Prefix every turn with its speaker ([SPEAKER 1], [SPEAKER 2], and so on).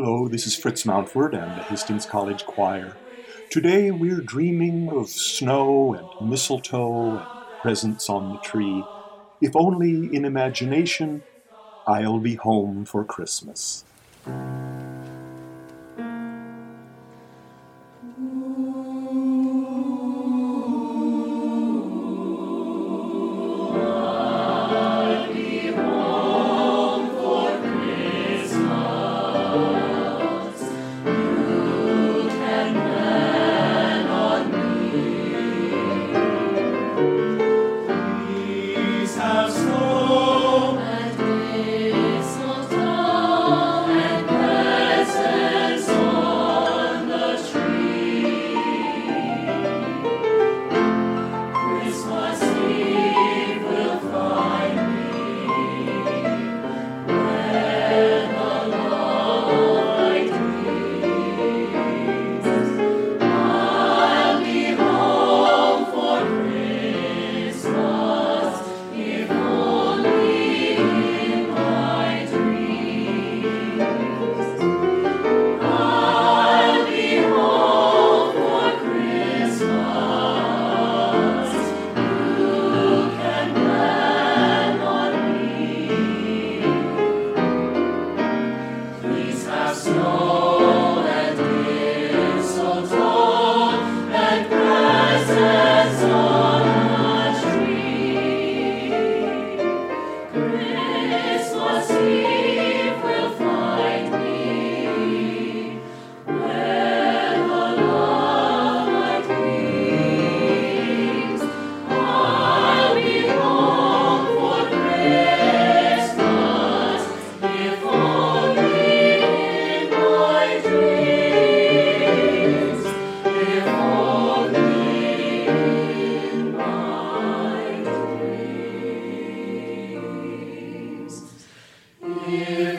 [SPEAKER 1] this is Fritz Mountford and the Hastings College Choir. Today we're dreaming of snow and mistletoe and presents on the tree. If only in imagination, I'll be home for Christmas. you.